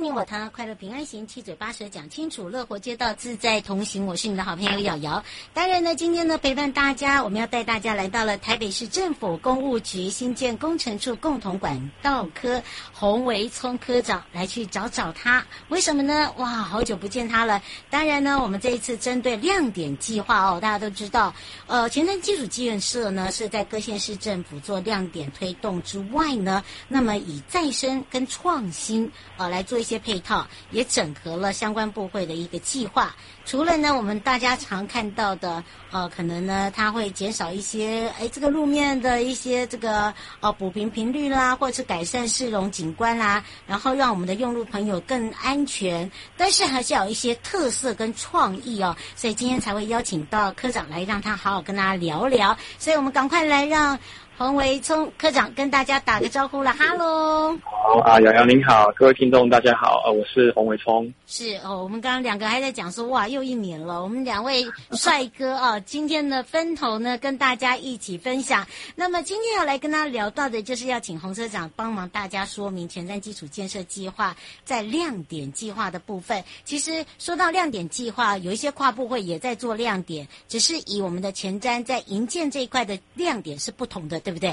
你我他，快乐平安行，七嘴八舌讲清楚，乐活街道自在同行。我是你的好朋友瑶瑶。当然呢，今天呢陪伴大家，我们要带大家来到了台北市政府公务局新建工程处共同管道科洪维聪科长来去找找他。为什么呢？哇，好久不见他了。当然呢，我们这一次针对亮点计划哦，大家都知道，呃，前瞻基础建设呢是在各县市政府做亮点推动之外呢，那么以再生跟创新呃来。做一一些配套，也整合了相关部会的一个计划。除了呢，我们大家常看到的，呃，可能呢，它会减少一些，哎，这个路面的一些这个呃补平频率啦，或者是改善市容景观啦，然后让我们的用路朋友更安全。但是还是有一些特色跟创意哦，所以今天才会邀请到科长来，让他好好跟大家聊聊。所以我们赶快来让。洪维聪科长跟大家打个招呼了，哈喽！好啊，瑶瑶您好，各位听众大家好，呃，我是洪维聪。是哦，我们刚刚两个还在讲说，哇，又一年了，我们两位帅哥啊，今天的分头呢，跟大家一起分享。那么今天要来跟大家聊到的，就是要请洪科长帮忙大家说明前瞻基础建设计划在亮点计划的部分。其实说到亮点计划，有一些跨部会也在做亮点，只是以我们的前瞻在营建这一块的亮点是不同的。对不对？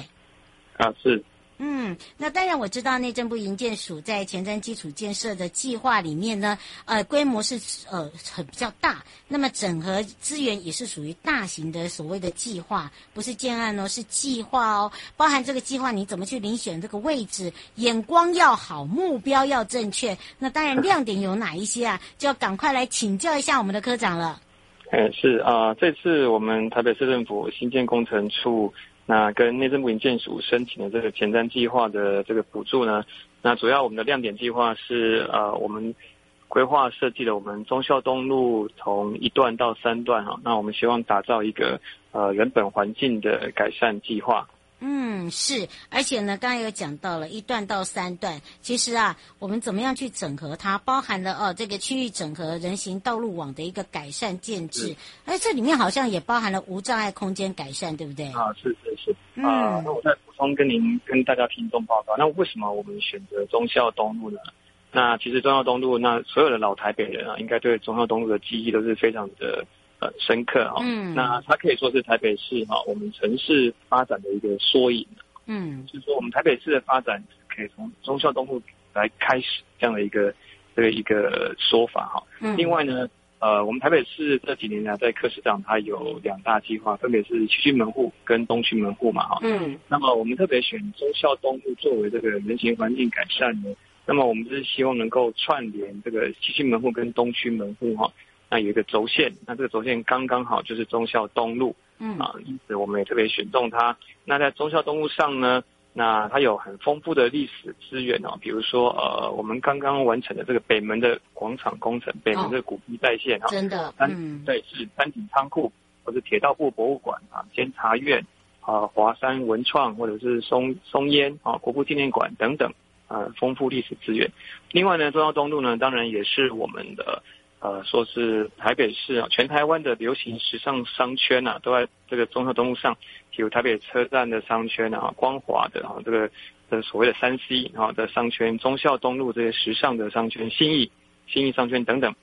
啊，是。嗯，那当然我知道内政部营建署在前瞻基础建设的计划里面呢，呃，规模是呃很比较大，那么整合资源也是属于大型的所谓的计划，不是建案哦，是计划哦。包含这个计划你怎么去遴选这个位置，眼光要好，目标要正确。那当然亮点有哪一些啊？就要赶快来请教一下我们的科长了。嗯，是啊，呃，这次我们台北市政府新建工程处。那跟内政部营建署申请的这个前瞻计划的这个补助呢，那主要我们的亮点计划是呃，我们规划设计了我们中孝东路从一段到三段哈，那我们希望打造一个呃原本环境的改善计划。嗯，是，而且呢，刚刚有讲到了一段到三段，其实啊，我们怎么样去整合它，包含了哦这个区域整合人行道路网的一个改善建制，哎，这里面好像也包含了无障碍空间改善，对不对？啊，是是是，啊、嗯，那我再补充跟您跟大家听众报告，那为什么我们选择忠孝东路呢？那其实忠孝东路，那所有的老台北人啊，应该对忠孝东路的记忆都是非常的。呃，深刻哈，嗯，那它可以说是台北市哈，我们城市发展的一个缩影，嗯，就是说我们台北市的发展可以从忠孝东路来开始这样的一个这个一个说法哈。嗯，另外呢，呃，我们台北市这几年呢，在柯市长它有两大计划，分别是西区门户跟东区门户嘛哈。嗯，那么我们特别选忠孝东路作为这个人行环境改善的，那么我们是希望能够串联这个西区门户跟东区门户哈。那有一个轴线，那这个轴线刚刚好就是忠孝东路，嗯啊，因此我们也特别选中它。那在忠孝东路上呢，那它有很丰富的历史资源哦，比如说呃，我们刚刚完成的这个北门的广场工程，北门的古迹再现哈，真的，嗯，对，是三井仓库或者铁道部博物馆啊，监察院啊，华山文创或者是松松烟啊，国父纪念馆等等啊，丰富历史资源。另外呢，中孝东路呢，当然也是我们的。呃，说是台北市啊，全台湾的流行时尚商圈啊，都在这个中孝东路上，比如台北车站的商圈啊，光华的啊，这个的所谓的三 C 啊的商圈，忠孝东路这些时尚的商圈，新义新义商圈等等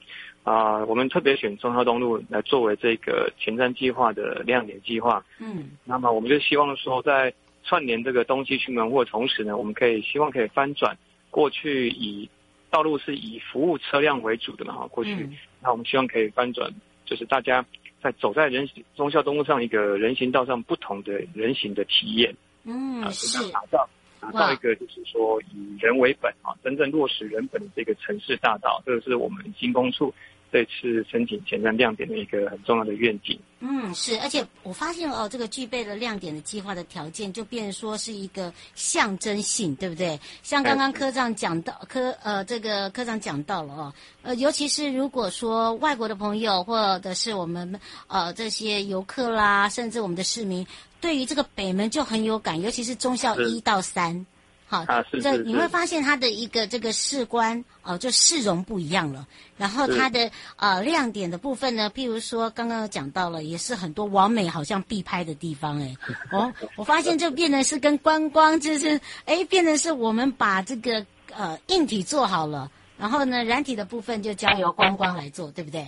啊，我们特别选忠孝东路来作为这个前瞻计划的亮点计划。嗯，那么我们就希望说，在串联这个东西区门户的同时呢，我们可以希望可以翻转过去以道路是以服务车辆为主的嘛，哈，过去，嗯、那我们希望可以翻转，就是大家在走在人行忠孝东路上一个人行道上不同的人行的体验，嗯，啊是打造打造一个就是说以人为本啊，真正落实人本的这个城市大道，这个是我们新工处。这次申请前瞻亮点的一个很重要的愿景。嗯，是，而且我发现哦，这个具备了亮点的计划的条件，就变成说是一个象征性，对不对？像刚刚科长讲到，科呃，这个科长讲到了哦，呃，尤其是如果说外国的朋友或者是我们呃这些游客啦，甚至我们的市民，对于这个北门就很有感，尤其是中校一到三。好，这你会发现它的一个这个视观哦、呃，就市容不一样了。然后它的呃亮点的部分呢，譬如说刚刚讲到了，也是很多完美好像必拍的地方哎。哦，我发现就变得是跟观光，就是哎，变得是我们把这个呃硬体做好了，然后呢软体的部分就交由观光来做，对不对？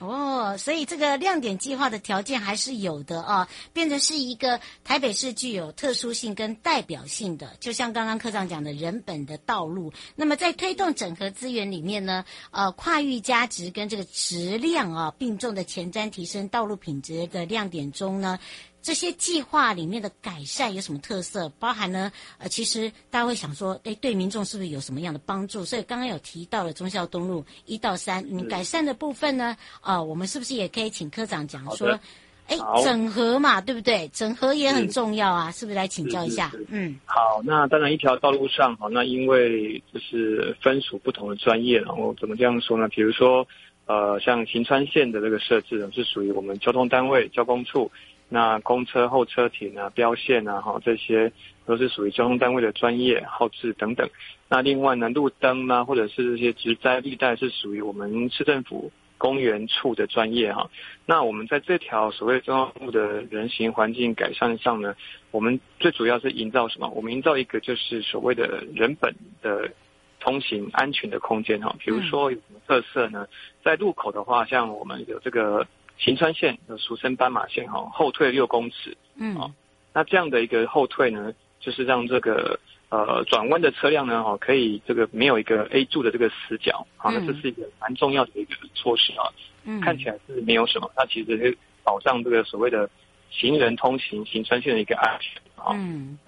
哦，所以这个亮点计划的条件还是有的啊，变成是一个台北市具有特殊性跟代表性的，就像刚刚科长讲的人本的道路。那么在推动整合资源里面呢，呃，跨域价值跟这个质量啊并重的前瞻提升道路品质的亮点中呢。这些计划里面的改善有什么特色？包含呢？呃，其实大家会想说，哎，对民众是不是有什么样的帮助？所以刚刚有提到了忠孝东路一到三，你改善的部分呢？啊、呃，我们是不是也可以请科长讲说，哎，整合嘛，对不对？整合也很重要啊，是，是不是来请教一下？嗯，好，那当然一条道路上，好，那因为就是分属不同的专业，然后怎么这样说呢？比如说，呃，像行川线的这个设置呢，是属于我们交通单位交工处。那公车候车亭啊、标线啊，哈，这些都是属于交通单位的专业号志等等。那另外呢，路灯啊，或者是这些植栽绿带，是属于我们市政府公园处的专业哈。那我们在这条所谓中央路的人行环境改善上呢，我们最主要是营造什么？我们营造一个就是所谓的人本的通行安全的空间哈。比如说有什么特色呢？在路口的话，像我们有这个。行穿线，俗称斑马线哈，后退六公尺。嗯，那这样的一个后退呢，就是让这个呃转弯的车辆呢，哈，可以这个没有一个 A 柱的这个死角，好，那这是一个蛮重要的一个措施啊。嗯，看起来是没有什么，那其实是保障这个所谓的行人通行行穿线的一个安全啊。嗯，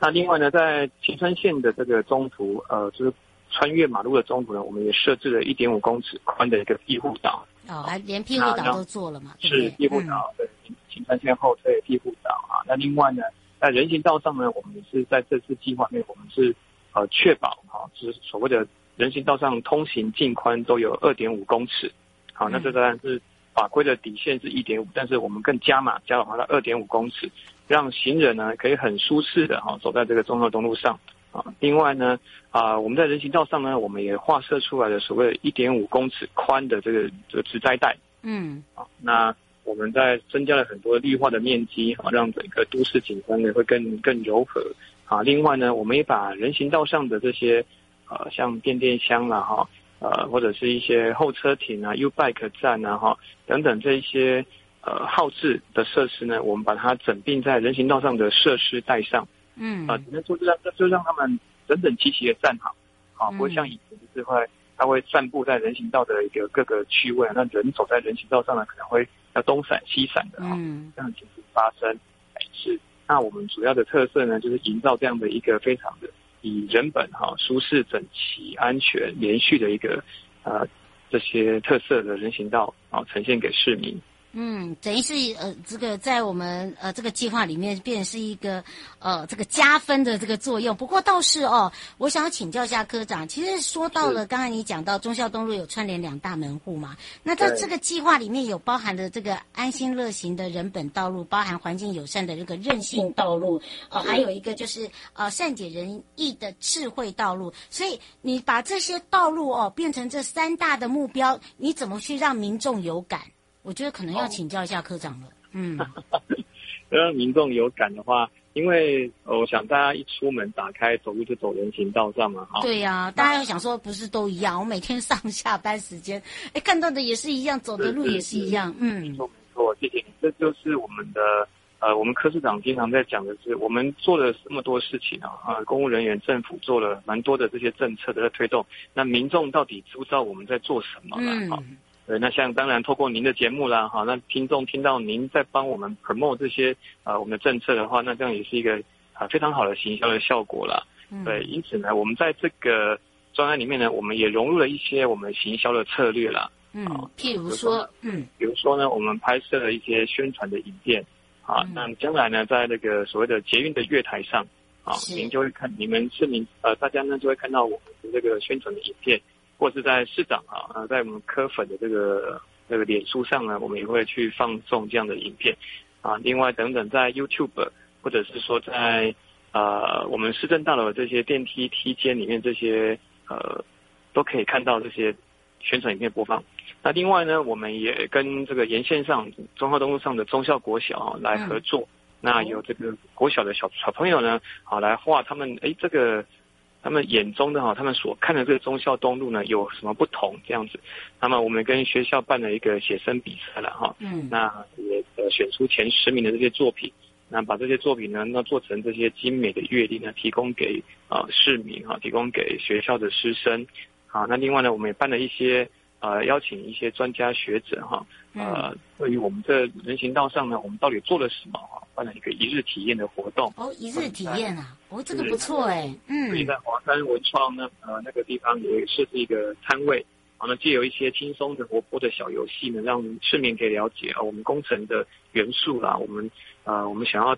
那另外呢，在行川线的这个中途，呃，就是穿越马路的中途呢，我们也设置了一点五公尺宽的一个庇护岛。哦，还连庇护岛都做了嘛？是庇护岛，对，行穿线后退庇护岛啊。那另外呢，在人行道上呢，我们是在这次计划内，我们是呃确保哈，就是所谓的人行道上通行净宽都有二点五公尺。好，那这当然是法规的底线是一点五，但是我们更加码，加码到二点五公尺，让行人呢可以很舒适的哈走在这个忠孝东路上。啊，另外呢，啊，我们在人行道上呢，我们也划设出来了所谓一点五公尺宽的这个这个植栽带。嗯，啊，那我们在增加了很多绿化的面积，啊，让整个都市景观呢会更更柔和。啊，另外呢，我们也把人行道上的这些，呃，像变电箱啦，哈，呃，或者是一些候车亭啊、U Bike 站啊，哈，等等这一些呃号志的设施呢，我们把它整并在人行道上的设施带上。嗯啊，只能说就让就让他们整整齐齐的站好，啊，不会像以前就是会，他会散布在人行道的一个各个区位，那人走在人行道上呢，可能会要东闪西闪的啊，这样情形发生。是，那我们主要的特色呢，就是营造这样的一个非常的以人本哈、舒适、整齐、安全、连续的一个呃这些特色的人行道啊，呈现给市民。嗯，等于是呃，这个在我们呃这个计划里面，变成是一个呃这个加分的这个作用。不过倒是哦，我想要请教一下科长，其实说到了刚才你讲到忠孝东路有串联两大门户嘛，那在这个计划里面有包含的这个安心乐行的人本道路，包含环境友善的这个韧性道路，哦，还有一个就是呃善解人意的智慧道路。所以你把这些道路哦变成这三大的目标，你怎么去让民众有感？我觉得可能要请教一下科长了。嗯，让民众有感的话，因为我想大家一出门打开走路就走人行道上嘛，哈。对呀、啊，大家要想说不是都一样？我每天上下班时间，哎，看到的也是一样，走的路也是一样。嗯，没错没错，谢谢你。这就是我们的呃，我们科室长经常在讲的是，我们做了这么多事情啊，啊，公务人员、政府做了蛮多的这些政策的推动，那民众到底知不知道我们在做什么呢？嗯。对，那像当然透过您的节目啦，哈，那听众听到您在帮我们 promote 这些呃我们的政策的话，那这样也是一个啊非常好的行销的效果啦。嗯。对，因此呢，我们在这个专案里面呢，我们也融入了一些我们行销的策略啦。嗯，譬如说，嗯，比如说呢，我们拍摄了一些宣传的影片，啊，那将来呢，在那个所谓的捷运的月台上，啊，您就会看，你们市民呃大家呢就会看到我们的这个宣传的影片。或是在市长啊，在我们科粉的这个这个脸书上呢，我们也会去放送这样的影片啊。另外等等，在 YouTube 或者是说在呃我们市政大楼的这些电梯梯间里面，这些呃都可以看到这些宣传影片播放。那另外呢，我们也跟这个沿线上中华东路上的中校国小啊来合作，那有这个国小的小小朋友呢，好来画他们哎这个。他们眼中的哈，他们所看的这个忠孝东路呢，有什么不同？这样子，那么我们跟学校办了一个写生比赛了哈，嗯，那也呃选出前十名的这些作品，那把这些作品呢，那做成这些精美的月历呢，提供给呃市民哈，提供给学校的师生，好，那另外呢，我们也办了一些。呃，邀请一些专家学者哈，呃，对于我们这人行道上呢，我们到底做了什么哈？办了一个一日体验的活动。哦，一日体验啊，哦，这个不错哎，嗯。所以在华山文创呢，呃，那个地方也设置一个摊位，然后，借由一些轻松的、活泼的小游戏呢，让市民可以了解啊，我们工程的元素啦，我们呃，我们想要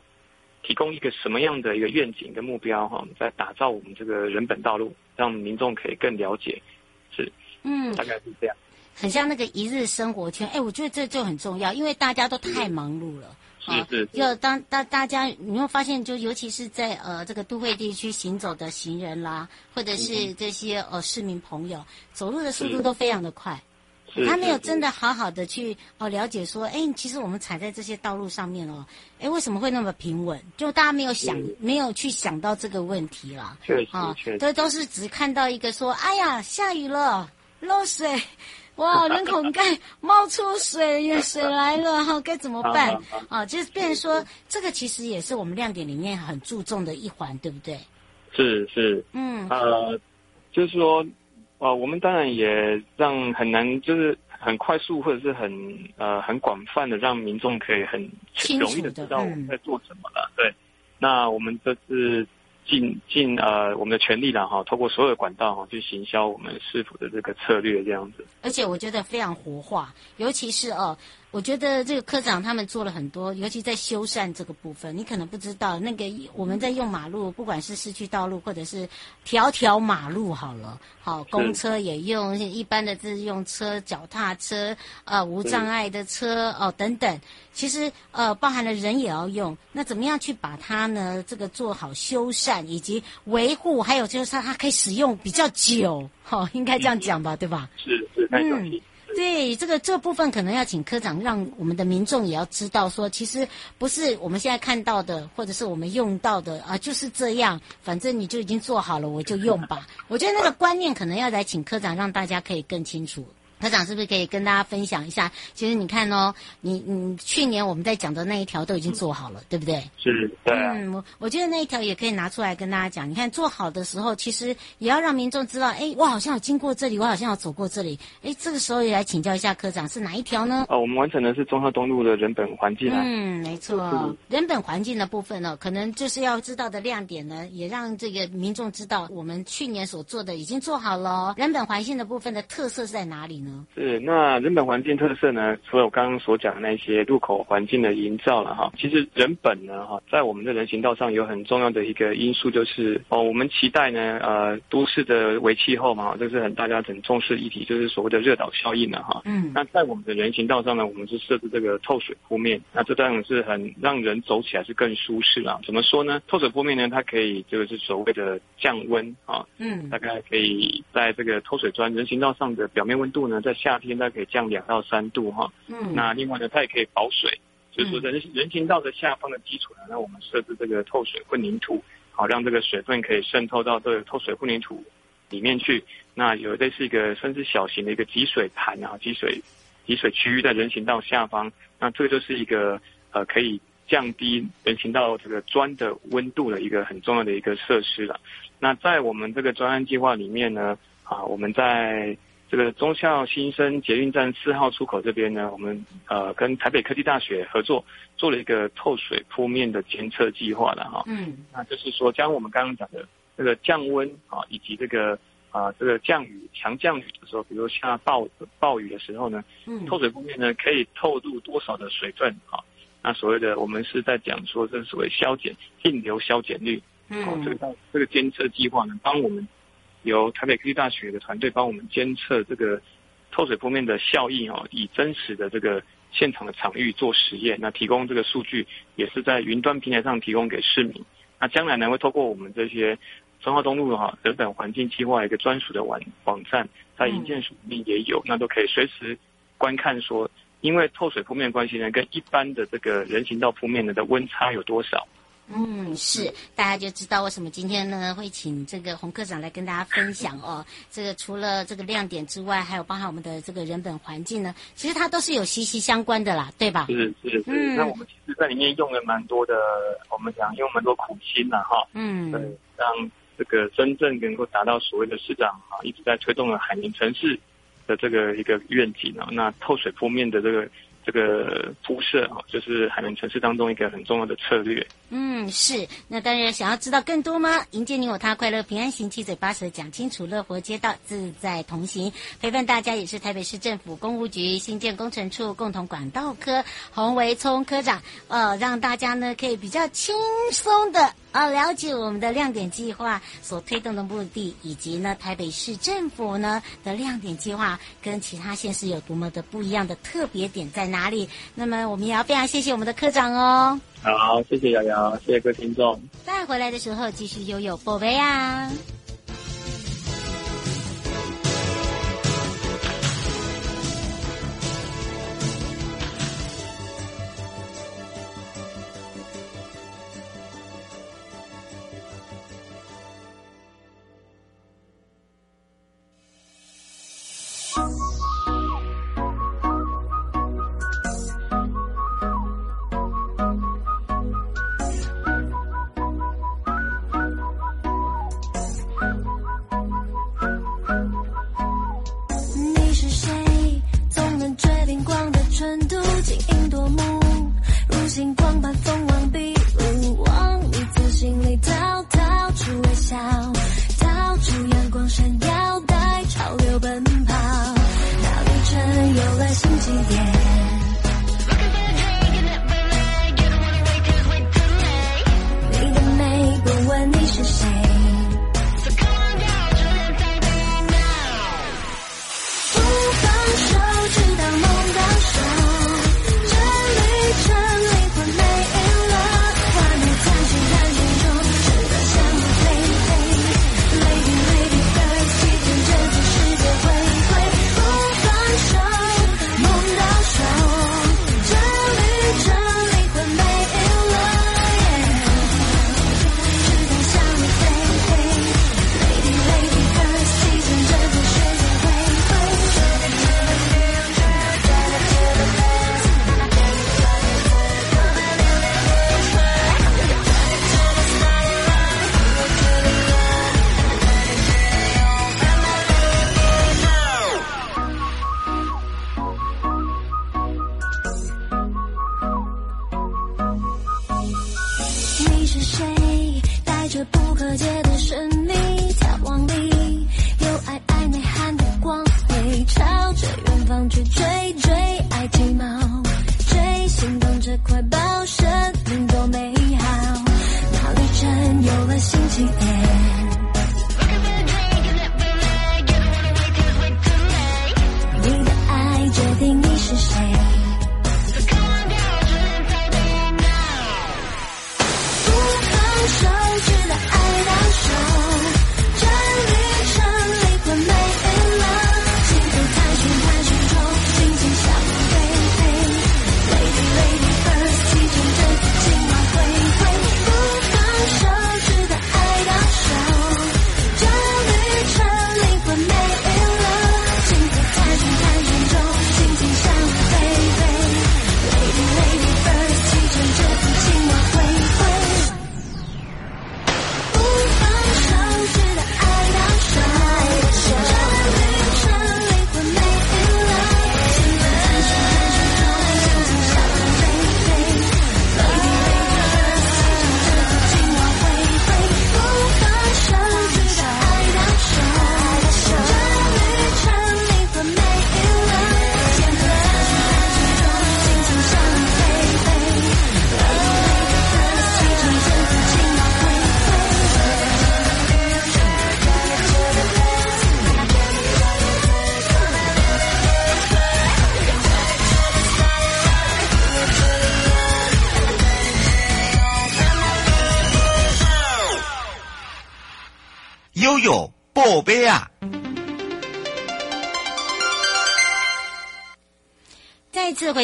提供一个什么样的一个愿景跟目标哈？在打造我们这个人本道路，让民众可以更了解。是。嗯，大概是这样，很像那个一日生活圈。哎，我觉得这就很重要，因为大家都太忙碌了。是是，是，是。就当大大家，你会发现，就尤其是在呃这个都会地区行走的行人啦，或者是这些呃市民朋友，走路的速度都非常的快。他没有真的好好的去哦了解说，哎，其实我们踩在这些道路上面哦，哎，为什么会那么平稳？就大家没有想，没有去想到这个问题啦。确实，确实。都都是只看到一个说，哎呀，下雨了。漏水，哇！人孔盖冒出水，水来了哈，该怎么办？啊，就是变成说，这个其实也是我们亮点里面很注重的一环，对不对？是是，嗯，呃，就是说，呃，我们当然也让很难，就是很快速或者是很呃很广泛的让民众可以很容易的知道我们在做什么了。对，那我们这次。尽尽呃我们的全力了哈，通过所有的管道哈去行销我们市府的这个策略这样子。而且我觉得非常活化，尤其是呃。我觉得这个科长他们做了很多，尤其在修缮这个部分，你可能不知道，那个我们在用马路，不管是市区道路或者是条条马路，好了，好，公车也用，一般的自用车、脚踏车，呃，无障碍的车哦等等，其实呃包含了人也要用，那怎么样去把它呢？这个做好修缮以及维护，还有就是它它可以使用比较久，好，应该这样讲吧，对吧？是是，嗯。对，这个这部分可能要请科长，让我们的民众也要知道说，其实不是我们现在看到的，或者是我们用到的啊，就是这样。反正你就已经做好了，我就用吧。我觉得那个观念可能要来请科长，让大家可以更清楚。科长是不是可以跟大家分享一下？其实你看哦，你你去年我们在讲的那一条都已经做好了，嗯、对不对？是，对、啊。嗯，我我觉得那一条也可以拿出来跟大家讲。你看做好的时候，其实也要让民众知道，哎，我好像有经过这里，我好像有走过这里。哎，这个时候也来请教一下科长，是哪一条呢？哦，我们完成的是中和东路的人本环境啊。嗯，没错，人本环境的部分呢，可能就是要知道的亮点呢，也让这个民众知道，我们去年所做的已经做好了。人本环境的部分的特色是在哪里呢？呢？是，那人本环境特色呢？除了我刚刚所讲的那些入口环境的营造了哈，其实人本呢哈，在我们的人行道上有很重要的一个因素，就是哦，我们期待呢，呃，都市的为气候嘛，这是很大家很重视的议题，就是所谓的热岛效应了哈。嗯，那在我们的人行道上呢，我们是设置这个透水铺面，那这当然是很让人走起来是更舒适啊。怎么说呢？透水铺面呢，它可以这个是所谓的降温啊，嗯，大概可以在这个透水砖人行道上的表面温度呢，在夏天它可以降两到三度哈。嗯，那另外呢，它也可以保水，就是说人人行道的下方的基础呢，那我们设置这个透水混凝土，好让这个水分可以渗透到这个透水混凝土里面去。那有类似一个甚至小型的一个集水盘啊，集水集水区域在人行道下方，那这个就是一个呃可以降低人行道这个砖的温度的一个很重要的一个设施了。那在我们这个专案计划里面呢，啊，我们在这个中校新生捷运站四号出口这边呢，我们呃跟台北科技大学合作做了一个透水铺面的监测计划了哈。嗯，那就是说将我们刚刚讲的这个降温啊，以及这个啊这个降雨强降雨的时候，比如下暴暴雨的时候呢，嗯，透水铺面呢可以透入多少的水分啊？那所谓的我们是在讲说这是所谓消减径流消减率。嗯，这个这个监测计划呢，帮我们。由台北科技大学的团队帮我们监测这个透水铺面的效应哦，以真实的这个现场的场域做实验，那提供这个数据也是在云端平台上提供给市民。那将来呢，会透过我们这些中华东路哈等等环境计划一个专属的网网站，在营建署里面也有，那都可以随时观看说，因为透水铺面关系呢，跟一般的这个人行道铺面的的温差有多少。嗯，是，大家就知道为什么今天呢会请这个洪科长来跟大家分享哦。这个除了这个亮点之外，还有包含我们的这个人本环境呢，其实它都是有息息相关的啦，对吧？是是是。嗯，那我们其实在里面用了蛮多的，我们讲用蛮多苦心了，哈。嗯。对，让这个真正能够达到所谓的市长啊一直在推动的海绵城市的这个一个愿景啊，那透水铺面的这个。这个铺设啊，就是海绵城市当中一个很重要的策略。嗯，是。那当然，想要知道更多吗？迎接你我他，快乐平安行，七嘴八舌讲清楚，乐活街道自在同行，陪伴大家也是台北市政府公务局新建工程处共同管道科洪维聪科长，呃，让大家呢可以比较轻松的。啊，了解我们的亮点计划所推动的目的，以及呢台北市政府呢的亮点计划跟其他县市有多么的不一样的特别点在哪里？那么我们也要非常谢谢我们的科长哦。好，谢谢瑶瑶，谢谢各位听众。再回来的时候继续拥有宝贝啊。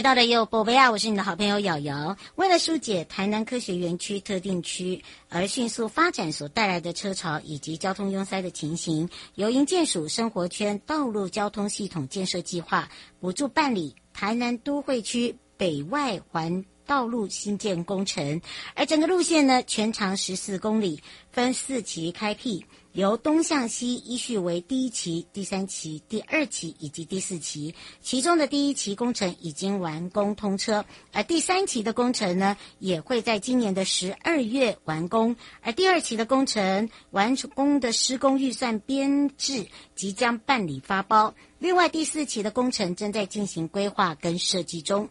回到了有宝贝啊！我是你的好朋友瑶瑶。为了疏解台南科学园区特定区而迅速发展所带来的车潮以及交通拥塞的情形，由营建署生活圈道路交通系统建设计划补助办理台南都会区北外环道路新建工程，而整个路线呢，全长十四公里，分四期开辟。由东向西依序为第一期、第三期、第二期以及第四期。其中的第一期工程已经完工通车，而第三期的工程呢，也会在今年的十二月完工。而第二期的工程完工的施工预算编制即将办理发包。另外，第四期的工程正在进行规划跟设计中。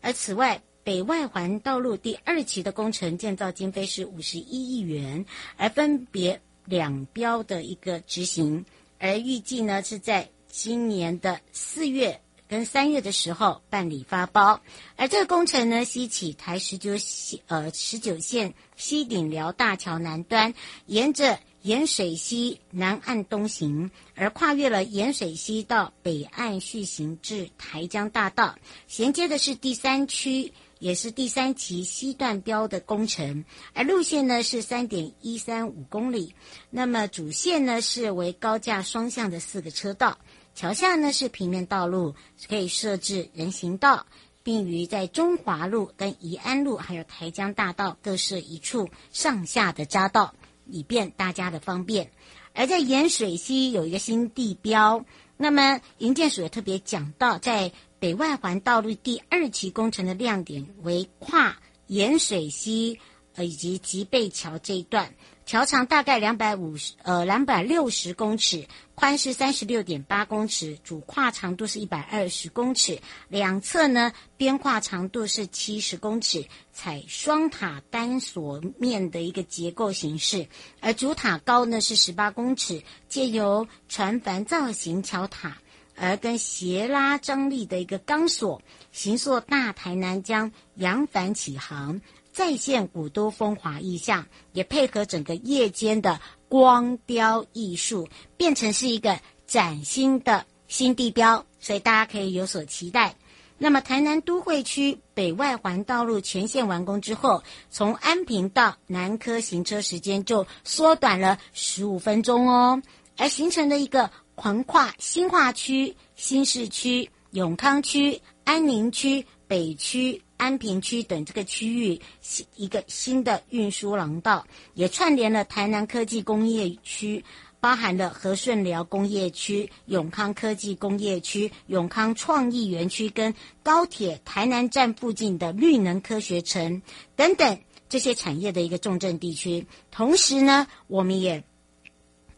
而此外，北外环道路第二期的工程建造经费是五十一亿元，而分别。两标的一个执行，而预计呢是在今年的四月跟三月的时候办理发包。而这个工程呢，西起台十九线呃十九线西顶寮大桥南端，沿着盐水溪南岸东行，而跨越了盐水溪到北岸续行至台江大道，衔接的是第三区。也是第三期西段标的工程，而路线呢是三点一三五公里。那么主线呢是为高架双向的四个车道，桥下呢是平面道路，可以设置人行道，并于在中华路跟宜安路还有台江大道各设一处上下的匝道，以便大家的方便。而在盐水溪有一个新地标，那么营建署也特别讲到在。北外环道路第二期工程的亮点为跨盐水溪呃以及吉贝桥这一段，桥长大概两百五十呃两百六十公尺，宽是三十六点八公尺，主跨长度是一百二十公尺，两侧呢边跨长度是七十公尺，采双塔单索面的一个结构形式，而主塔高呢是十八公尺，借由船帆造型桥塔。而跟斜拉张力的一个钢索，形塑大台南江扬帆起航，再现古都风华意象，也配合整个夜间的光雕艺术，变成是一个崭新的新地标，所以大家可以有所期待。那么，台南都会区北外环道路全线完工之后，从安平到南科行车时间就缩短了十五分钟哦，而形成的一个。横跨新化区、新市区、永康区、安宁区、北区、安平区等这个区域，新一个新的运输廊道，也串联了台南科技工业区，包含了和顺寮工业区、永康科技工业区、永康创意园区跟高铁台南站附近的绿能科学城等等这些产业的一个重镇地区。同时呢，我们也。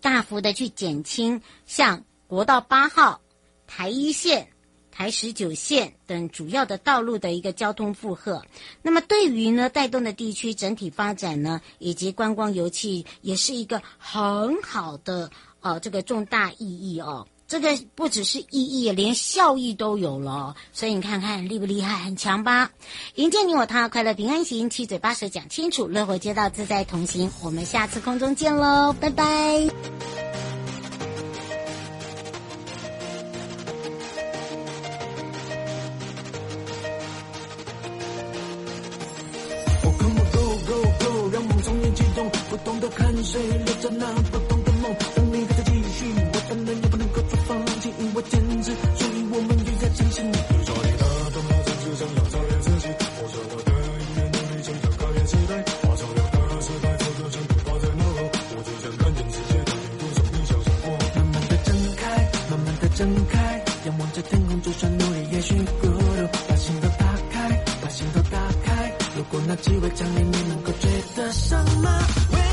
大幅的去减轻像国道八号、台一线、台十九线等主要的道路的一个交通负荷。那么对于呢带动的地区整体发展呢，以及观光游憩，也是一个很好的呃这个重大意义哦。这个不只是意义，连效益都有了，所以你看看厉不厉害，很强吧？迎接你我他，快乐平安行，七嘴八舌讲清楚，乐活街道自在同行。我们下次空中见喽，拜拜。我 come on go go go，让梦从眼启动，不懂得看谁留着那机会降临，你能够追得上吗？